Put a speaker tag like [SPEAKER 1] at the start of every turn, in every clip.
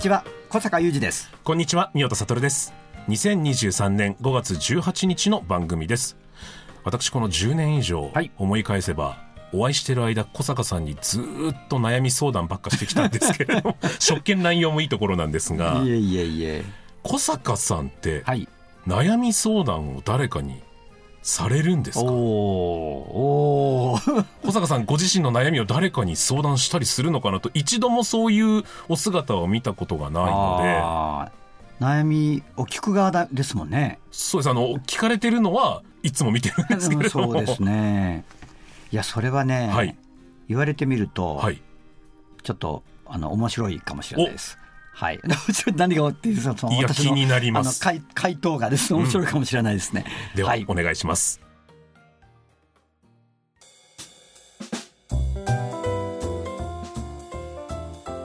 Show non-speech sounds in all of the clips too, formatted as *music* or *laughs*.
[SPEAKER 1] にちは小坂雄二です
[SPEAKER 2] こんにちは、宮田悟です。2023年5月18日の番組です。私、この10年以上
[SPEAKER 1] はい
[SPEAKER 2] 思い返せば、お会いしてる間、小坂さんにずーっと悩み相談ばっかしてきたんですけれども、*laughs* 職権内容もいいところなんですが、
[SPEAKER 1] いえいえいえ
[SPEAKER 2] 小坂さんって、
[SPEAKER 1] はい
[SPEAKER 2] 悩み相談を誰かにされるんですか？
[SPEAKER 1] おー *laughs*
[SPEAKER 2] 小坂さんご自身の悩みを誰かに相談したりするのかなと、一度もそういうお姿を見たことがないので、
[SPEAKER 1] 悩みを聞く側だですもんね。
[SPEAKER 2] そうです。あの、聞かれてるのはいつも見てるんですけれども。
[SPEAKER 1] そうですね。いやそれはね、
[SPEAKER 2] はい。
[SPEAKER 1] 言われてみると、
[SPEAKER 2] はい。
[SPEAKER 1] ちょっとあの面白いかもしれないですはい。*laughs* 何がっていうその
[SPEAKER 2] いや気になります。
[SPEAKER 1] 回回答がですね面白いかもしれないですね、
[SPEAKER 2] では、
[SPEAKER 1] はい。
[SPEAKER 2] お願いします。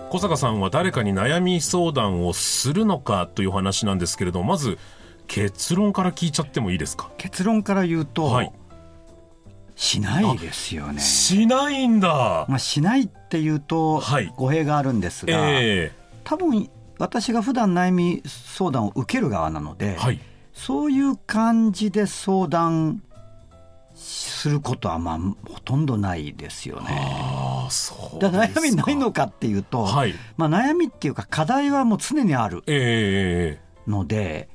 [SPEAKER 2] 小坂さんは誰かに悩み相談をするのかというお話なんですけれどもまず結論から聞いちゃってもいいですか？
[SPEAKER 1] 結論から言うと、
[SPEAKER 2] はい。
[SPEAKER 1] しないですよね。
[SPEAKER 2] しないんだ。
[SPEAKER 1] まあ、しないっていうと
[SPEAKER 2] はい。
[SPEAKER 1] 語弊があるんですが、
[SPEAKER 2] え
[SPEAKER 1] 多分私が普段悩み相談を受ける側なので、
[SPEAKER 2] えはい。
[SPEAKER 1] そういう感じで相談することはまあほとんどないですよね。
[SPEAKER 2] ああそう
[SPEAKER 1] だ悩みないのかっていうと、
[SPEAKER 2] はい。
[SPEAKER 1] まあ、悩みっていうか課題はもう常にある
[SPEAKER 2] ええ
[SPEAKER 1] ので、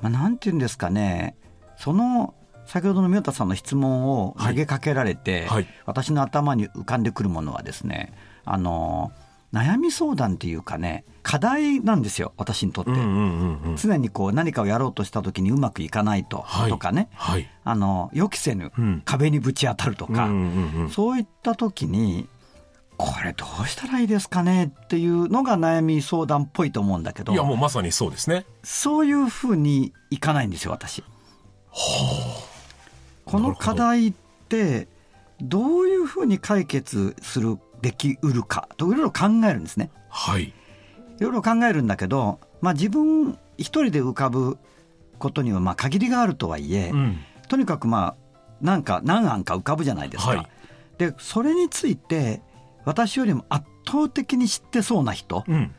[SPEAKER 1] まあ、なんていうんですかね。その先ほどの宮田さんの質問を投げかけられて、
[SPEAKER 2] はい。
[SPEAKER 1] 私の頭に浮かんでくるものはですねあの悩み相談っていうかね課題なんですよ私にとって。
[SPEAKER 2] うんうんうんうん。
[SPEAKER 1] 常にこう何かをやろうとした時にうまくいかないと,、
[SPEAKER 2] はい。
[SPEAKER 1] とかね。
[SPEAKER 2] はい。
[SPEAKER 1] あの予期せぬ
[SPEAKER 2] うん。
[SPEAKER 1] 壁にぶち当たるとか、
[SPEAKER 2] うんうんうん
[SPEAKER 1] そういった時にこれどうしたらいいですかねっていうのが悩み相談っぽいと思うんだけど。
[SPEAKER 2] いやもうまさにそうですね。
[SPEAKER 1] そういうふうにいかないんですよ私。この課題ってどういうふうに解決するできうるかといろいろ考えるんですね。
[SPEAKER 2] はい
[SPEAKER 1] いろいろ考えるんだけど、まあ、自分一人で浮かぶことにはまあ限りがあるとはいえ、
[SPEAKER 2] うん
[SPEAKER 1] とにかくまあなんか何案か浮かぶじゃないですか。
[SPEAKER 2] はい
[SPEAKER 1] でそれについて私よりも圧倒的に知ってそうな人
[SPEAKER 2] うん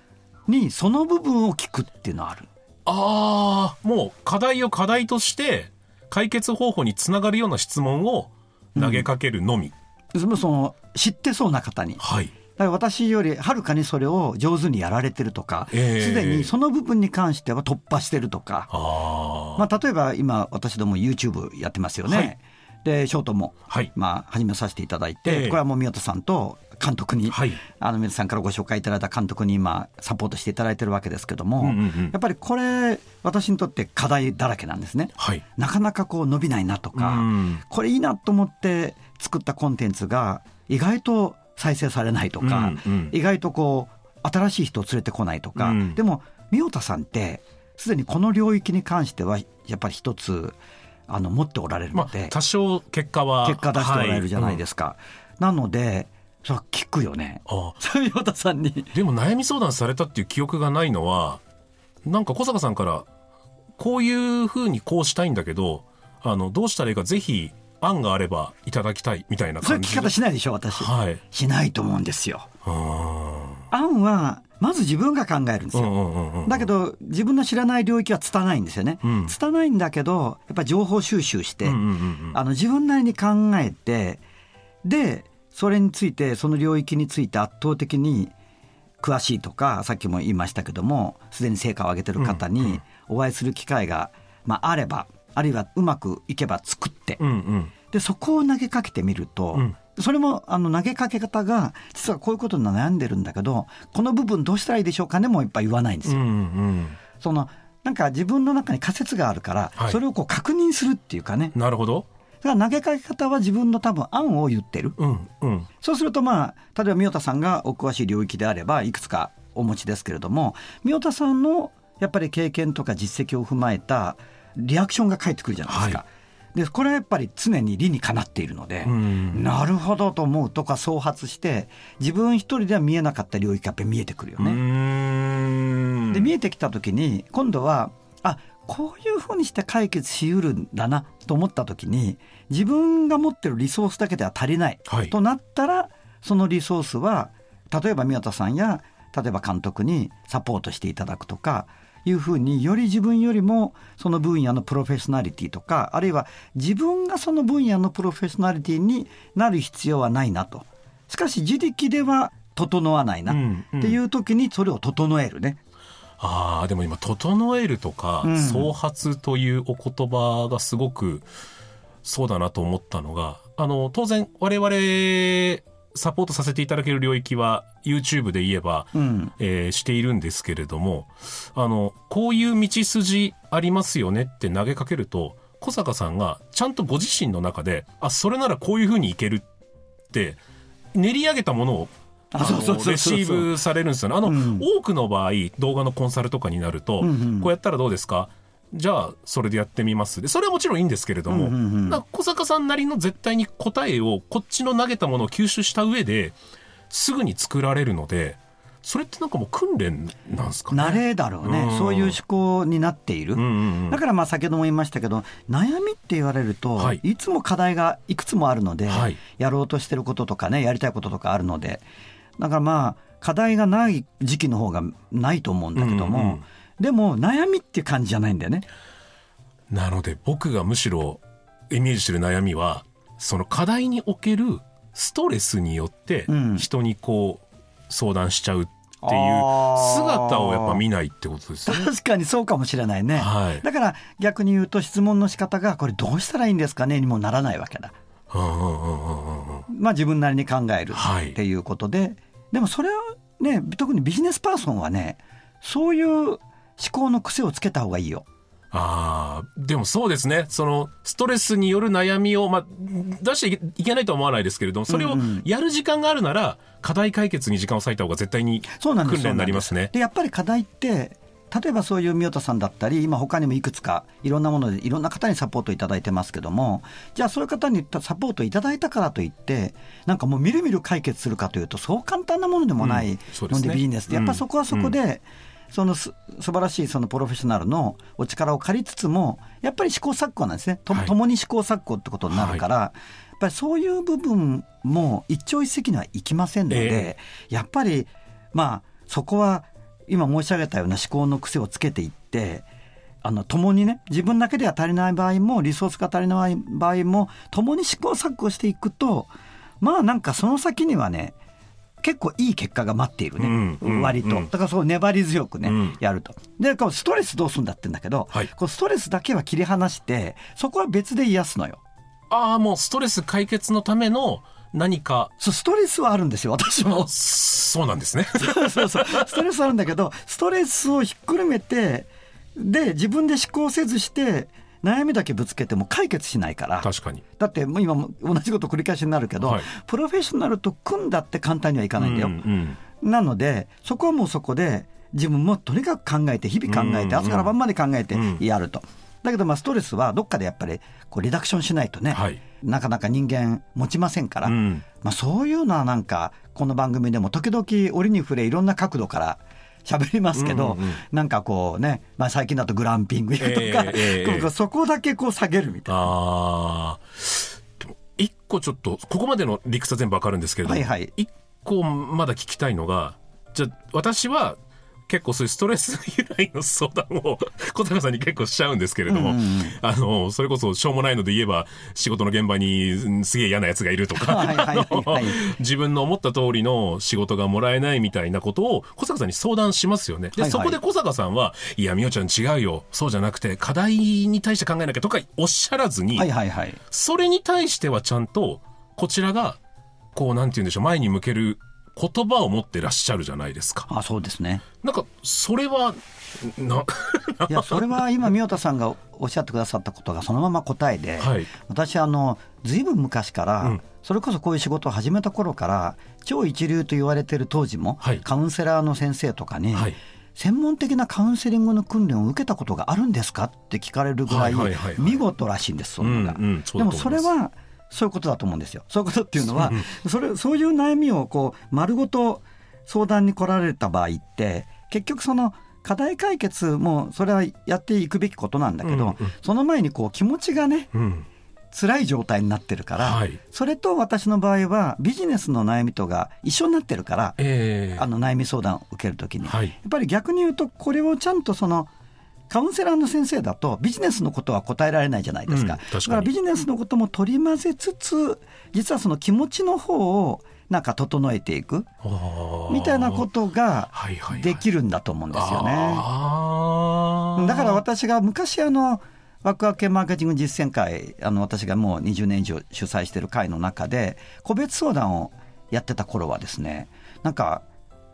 [SPEAKER 1] にその部分を聞くっていうのはある。
[SPEAKER 2] ああ、もう課題を課題として解決方法につながるような質問を投げかけるのみ。
[SPEAKER 1] そのその知ってそうな方に。
[SPEAKER 2] はい。
[SPEAKER 1] だから私よりはるかにそれを上手にやられてるとか、
[SPEAKER 2] ええ
[SPEAKER 1] すでにその部分に関しては突破してるとか、
[SPEAKER 2] ああ。
[SPEAKER 1] まあ、例えば今私ども YouTube やってますよね。
[SPEAKER 2] はい
[SPEAKER 1] でショートも、
[SPEAKER 2] はい。
[SPEAKER 1] まあ、始めさせていただいて、
[SPEAKER 2] ええ
[SPEAKER 1] これはもう宮田さんと監督に、
[SPEAKER 2] はい。
[SPEAKER 1] あの宮田さんからご紹介いただいた監督に今サポートしていただいてるわけですけども、
[SPEAKER 2] うんうんうん
[SPEAKER 1] やっぱりこれ私にとって課題だらけなんですね。
[SPEAKER 2] はい。
[SPEAKER 1] なかなかこう伸びないなとか、
[SPEAKER 2] うん
[SPEAKER 1] これいいなと思って作ったコンテンツが意外と再生されないとか、
[SPEAKER 2] うんうん
[SPEAKER 1] 意外とこう新しい人を連れてこないとか、
[SPEAKER 2] うん
[SPEAKER 1] でも宮田さんってすでにこの領域に関してはやっぱり一つあの持っておられる
[SPEAKER 2] まあ
[SPEAKER 1] ので、、
[SPEAKER 2] 多少結果は。
[SPEAKER 1] 結果出しておられるじゃないですすか。なのでそ聞くよね。
[SPEAKER 2] あ
[SPEAKER 1] 宮田さんに
[SPEAKER 2] でも悩み相談されたっていう記憶がないのは、なんか小坂さんから、こういうふうにこうしたいんだけど、あの、どうしたらいいかぜひ案があればいただきたいみたいな感じで。
[SPEAKER 1] そういう聞き方しないでしょ私、
[SPEAKER 2] はい。
[SPEAKER 1] しないと思うんですよ。
[SPEAKER 2] あ
[SPEAKER 1] 案はまず自分が考えるんですよ。だけど自分の知らない領域は拙ないんですよね。
[SPEAKER 2] うん
[SPEAKER 1] 拙ないんだけどやっぱり情報収集して、あの自分なりに考えてでそれについてその領域について圧倒的に詳しいとかさっきも言いましたけどもすでに成果を上げてる方にお会いする機会が、まあ、あればあるいはうまくいけば作って。でそこを投げかけてみると、
[SPEAKER 2] うん
[SPEAKER 1] それもあの投げかけ方が実はこういうことに悩んでるんだけどこの部分どうしたらいいでしょうかねもやっぱ言わないんですよ。
[SPEAKER 2] うんうん
[SPEAKER 1] そのなんか自分の中に仮説があるから、
[SPEAKER 2] はい
[SPEAKER 1] それをこう確認するっていうかね
[SPEAKER 2] なるほど。
[SPEAKER 1] だから投げかけ方は自分の多分案を言ってる
[SPEAKER 2] うんうん。
[SPEAKER 1] そうするとまあ例えば宮田さんがお詳しい領域であればいくつかお持ちですけれども宮田さんのやっぱり経験とか実績を踏まえたリアクションが返ってくるじゃないですか。
[SPEAKER 2] は
[SPEAKER 1] でこれはやっぱり常に理にかなっているので、
[SPEAKER 2] うん。
[SPEAKER 1] なるほどと思うとか創発して自分一人では見えなかった領域がやっぱり見えてくるよ
[SPEAKER 2] う
[SPEAKER 1] ね。で見えてきた時に今度はあこういうふうにして解決しうるんだなと思った時に自分が持ってるリソースだけでは足りない、
[SPEAKER 2] はい。
[SPEAKER 1] となったらそのリソースは例えば宮田さんや例えば監督にサポートしていただくとかいうふうにより自分よりもその分野のプロフェッショナリティとかあるいは自分がその分野のプロフェッショナリティになる必要はないなと。しかし自力では整わないなっていう時にそれを整えるね。
[SPEAKER 2] ああ、でも今、整えるとか、
[SPEAKER 1] うん。
[SPEAKER 2] 創発というお言葉がすごく、そうだなと思ったのが、あの、当然、我々、サポートさせていただける領域は、YouTube で言えば、
[SPEAKER 1] うん。
[SPEAKER 2] えーしているんですけれども、あの、こういう道筋ありますよねって投げかけると、小坂さんがちゃんとご自身の中で、あ、それならこういうふうにいけるって、練り上げたものを、
[SPEAKER 1] あそうそうそうそう
[SPEAKER 2] レシーブされるんですよね。あの、
[SPEAKER 1] うん。
[SPEAKER 2] 多くの場合、動画のコンサルとかになると、
[SPEAKER 1] うんうん。
[SPEAKER 2] こうやったらどうですか？じゃあ、それでやってみます。で、それはもちろんいいんですけれども、
[SPEAKER 1] うんうんうん。
[SPEAKER 2] 小坂さんなりの絶対に答えを、こっちの投げたものを吸収した上で、すぐに作られるので、それってなんかもう訓練なんですかね？
[SPEAKER 1] 慣れだろうね、
[SPEAKER 2] うん。
[SPEAKER 1] そういう思考になっている、
[SPEAKER 2] うんうんうん。
[SPEAKER 1] だからまあ先ほども言いましたけど悩みって言われると、
[SPEAKER 2] はい。
[SPEAKER 1] い、つも課題がいくつもあるので、
[SPEAKER 2] はい。
[SPEAKER 1] やろうとしてることとかねやりたいこととかあるので。だからまあ課題がない時期の方がないと思うんだけども、
[SPEAKER 2] うんうん
[SPEAKER 1] でも悩みっていう感じじゃないんだよね。
[SPEAKER 2] なので僕がむしろイメージしてる悩みはその課題におけるストレスによって
[SPEAKER 1] うん
[SPEAKER 2] 人にこう相談しちゃうっていう姿をやっぱ見ないってことですよね。
[SPEAKER 1] 確かにそうかもしれないね、
[SPEAKER 2] はい
[SPEAKER 1] だから逆に言うと質問の仕方がこれどうしたらいいんですかねにもならないわけだ。まあ、自分なりに考える
[SPEAKER 2] はい
[SPEAKER 1] っていうことで、でもそれはね特にビジネスパーソンはねそういう思考の癖をつけた方がいいよ。
[SPEAKER 2] ああ、でもそうですね。その、ストレスによる悩みを、まあ、出していけないとは思わないですけれども、それをやる時間があるなら、課題解決に時間を割いた方が絶対に訓練になりますね。
[SPEAKER 1] でやっぱり課題って例えばそういう宮田さんだったり今他にもいくつかいろんなものでいろんな方にサポートいただいてますけどもじゃあそういう方にサポートいただいたからといってなんかもうみるみる解決するかというとそう簡単なものでもない
[SPEAKER 2] うんそうですね
[SPEAKER 1] のでビジネスでやっぱそこはそこで、そのす素晴らしいそのプロフェッショナルのお力を借りつつもやっぱり試行錯誤なんですね。と
[SPEAKER 2] はい。
[SPEAKER 1] 共に試行錯誤ってことになるから、やっぱりそういう部分も一朝一夕にはいきませんので、やっぱりまあそこは今申し上げたような思考の癖をつけていってあの共にね自分だけでは足りない場合もリソースが足りない場合も共に試行錯誤していくとまあなんかその先にはね結構いい結果が待っているね、
[SPEAKER 2] うんうん
[SPEAKER 1] 割と、
[SPEAKER 2] うん。
[SPEAKER 1] だからそう粘り強くね、
[SPEAKER 2] うん。
[SPEAKER 1] やると。でこうストレスどうするんだってんだけど、
[SPEAKER 2] はい。
[SPEAKER 1] こうストレスだけは切り離してそこは別で癒すのよ。
[SPEAKER 2] ああ、もうストレス解決のための何か、
[SPEAKER 1] そうストレスはあるんですよ私も。
[SPEAKER 2] そうなんですね。*laughs*
[SPEAKER 1] そうそうストレスあるんだけどストレスをひっくるめてで自分で思考せずして悩みだけぶつけても解決しないから。
[SPEAKER 2] 確かに。
[SPEAKER 1] だってもう今も同じこと繰り返しになるけど、
[SPEAKER 2] はい。
[SPEAKER 1] プロフェッショナルと組んだって簡単にはいかないんだよ、
[SPEAKER 2] うん
[SPEAKER 1] なのでそこはもうそこで自分もとにかく考えて日々考え
[SPEAKER 2] うん
[SPEAKER 1] て朝から晩まで考えて
[SPEAKER 2] うん。
[SPEAKER 1] やると。だけどまあストレスはどっかでやっぱりこうリダクションしないとね、
[SPEAKER 2] はい。
[SPEAKER 1] なかなか人間持ちませんから、
[SPEAKER 2] うん。
[SPEAKER 1] まあ、そういうのはなんかこの番組でも時々折に触れいろんな角度から喋りますけど、
[SPEAKER 2] うんうんうん。
[SPEAKER 1] なんかこうね、まあ、最近だとグランピングやとか、
[SPEAKER 2] ええええ
[SPEAKER 1] こうそこだけこう下げるみたいな。
[SPEAKER 2] 一個ちょっと、ここまでの理屈は全部わかるんですけれども、
[SPEAKER 1] はいはい。
[SPEAKER 2] 一個まだ聞きたいのが、じゃあ私は結構そういうストレス由来の相談を小坂さんに結構しちゃうんですけれども、
[SPEAKER 1] うんうんうん
[SPEAKER 2] あの、それこそしょうもないので言えば仕事の現場にうんすげえ嫌な奴がいるとか、自分の思った通りの仕事がもらえないみたいなことを小坂さんに相談しますよね。で、
[SPEAKER 1] はいはい
[SPEAKER 2] そこで小坂さんは、いや、みおちゃん違うよ。そうじゃなくて、課題に対して考えなきゃとかおっしゃらずに。それに対してはちゃんと、こちらが、こう、なんて言うんでしょう、前に向ける言葉を持ってらっしゃるじゃないですか。
[SPEAKER 1] あそうですね。
[SPEAKER 2] なんか、それは、*laughs*
[SPEAKER 1] いやそれは今宮田さんがおっしゃってくださったことがそのまま答えで、はい、私あのずいぶん昔から、うん、それこそこういう仕事を始めた頃から超一流と言われている当時も、はい、カウンセラーの先生とかに、はい、専門的なカウンセリングの訓練を受けたことがあるんですかって聞かれるぐらい見事らしいんです、そんなが。でもそれはそういうことだと思うんですよ。そういうことっていうのは、それそういう悩みをこう丸ごと相談に来られた場合って結局その課題解決もそれはやっていくべきことなんだけど、うんうん、その前にこう気持ちがね、うん、辛い状態になってるから、はい、それと私の場合はビジネスの悩みとが一緒になってるから、えー、あの悩み相談を受けるときに、はい、やっぱり逆に言うとこれをちゃんとそのカウンセラーの先生だとビジネスのことは答えられないじゃないですか。うん、かだからビジネスのことも取り混ぜつつ実はその気持ちの方をなんか整えていくみたいなことができるんだと思うんですよね。だから私が昔あのワクワク系マーケティング実践会あの私がもう20年以上主催している会の中で個別相談をやってた頃はですねなんか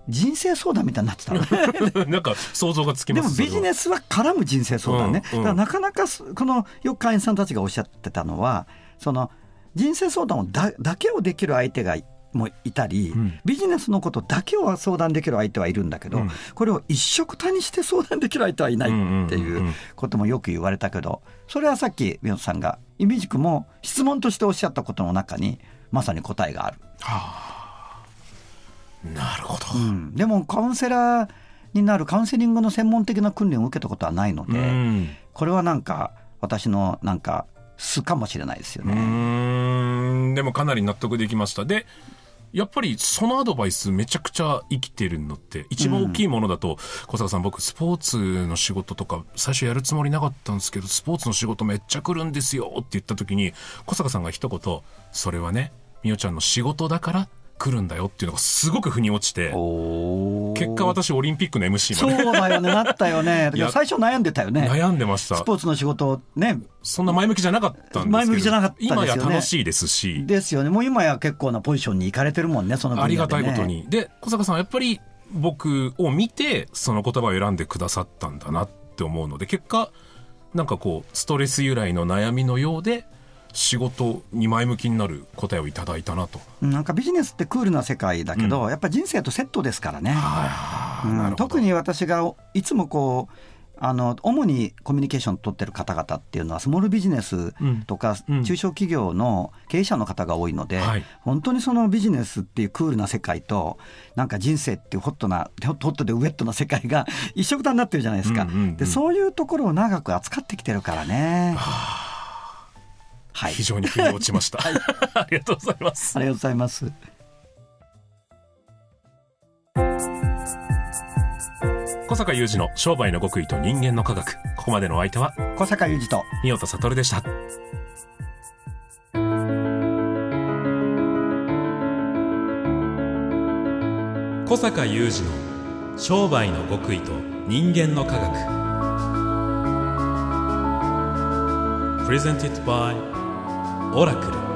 [SPEAKER 1] 人生相談みたいになってたの。*laughs*
[SPEAKER 2] なんか想像がつきま
[SPEAKER 1] す。でもビジネスは絡む人生相談ね、うんうん、だからなかなかこのよく会員さんたちがおっしゃってたのはその人生相談をだだけをできる相手がもいたり、うん、ビジネスのことだけを相談できる相手はいるんだけど、うん、これを一緒たにして相談できる相手はいないっていうこともよく言われたけどそれはさっき宮本さんがイミジクも質問としておっしゃったことの中にまさに答えがある。は
[SPEAKER 2] あ、なるほど、
[SPEAKER 1] うん、でもカウンセラーになるカウンセリングの専門的な訓練を受けたことはないので、これはなんか私のなんか素かもしれないですよね。
[SPEAKER 2] でもかなり納得できました。でやっぱりそのアドバイスめちゃくちゃ生きてるのって一番大きいものだと、うん、小坂さん僕スポーツの仕事とか最初やるつもりなかったんですけどスポーツの仕事めっちゃ来るんですよって言った時に小坂さんが一言それはねみおちゃんの仕事だから来るんだよっていうのがすごく腑に落ちて結果私オリンピックの MC
[SPEAKER 1] まで。そうだよねなったよね。*laughs* 最初悩んでたよね。
[SPEAKER 2] 悩んでました。
[SPEAKER 1] スポーツの仕事ね。
[SPEAKER 2] そんな前向きじゃなかったんです
[SPEAKER 1] 前向きじゃなかった
[SPEAKER 2] 今や楽しいですし。
[SPEAKER 1] ですよね。もう今や結構なポジションに行かれてるもんねその、ね、
[SPEAKER 2] ありがたいことに。で小坂さんはやっぱり僕を見てその言葉を選んでくださったんだなって思うので結果なんかこうストレス由来の悩みのようで仕事に前向きになる答えをいただいたなと。
[SPEAKER 1] なんかビジネスってクールな世界だけど、うん、やっぱり人生とセットですからね、うん、特に私がいつもこうあの主にコミュニケーション取ってる方々っていうのはスモールビジネスとか中小企業の経営者の方が多いので、うん本当にそのビジネスっていうクールな世界となんか人生っていうホットなホットでウェットな世界が *laughs* 一緒くたになってるじゃないですか、でそういうところを長く扱ってきてるからね。はあ
[SPEAKER 2] はい、非常に腑に落ちました、はい、*laughs* ありがとうございます。
[SPEAKER 1] ありがとうございます。
[SPEAKER 2] 小坂雄二の商売の極意と人間の科学。ここまでのお相手は
[SPEAKER 1] 小坂雄二と。
[SPEAKER 2] 三代悟でした。
[SPEAKER 3] 小坂雄二の商売の極意と人間の科学。Presented by オラクル。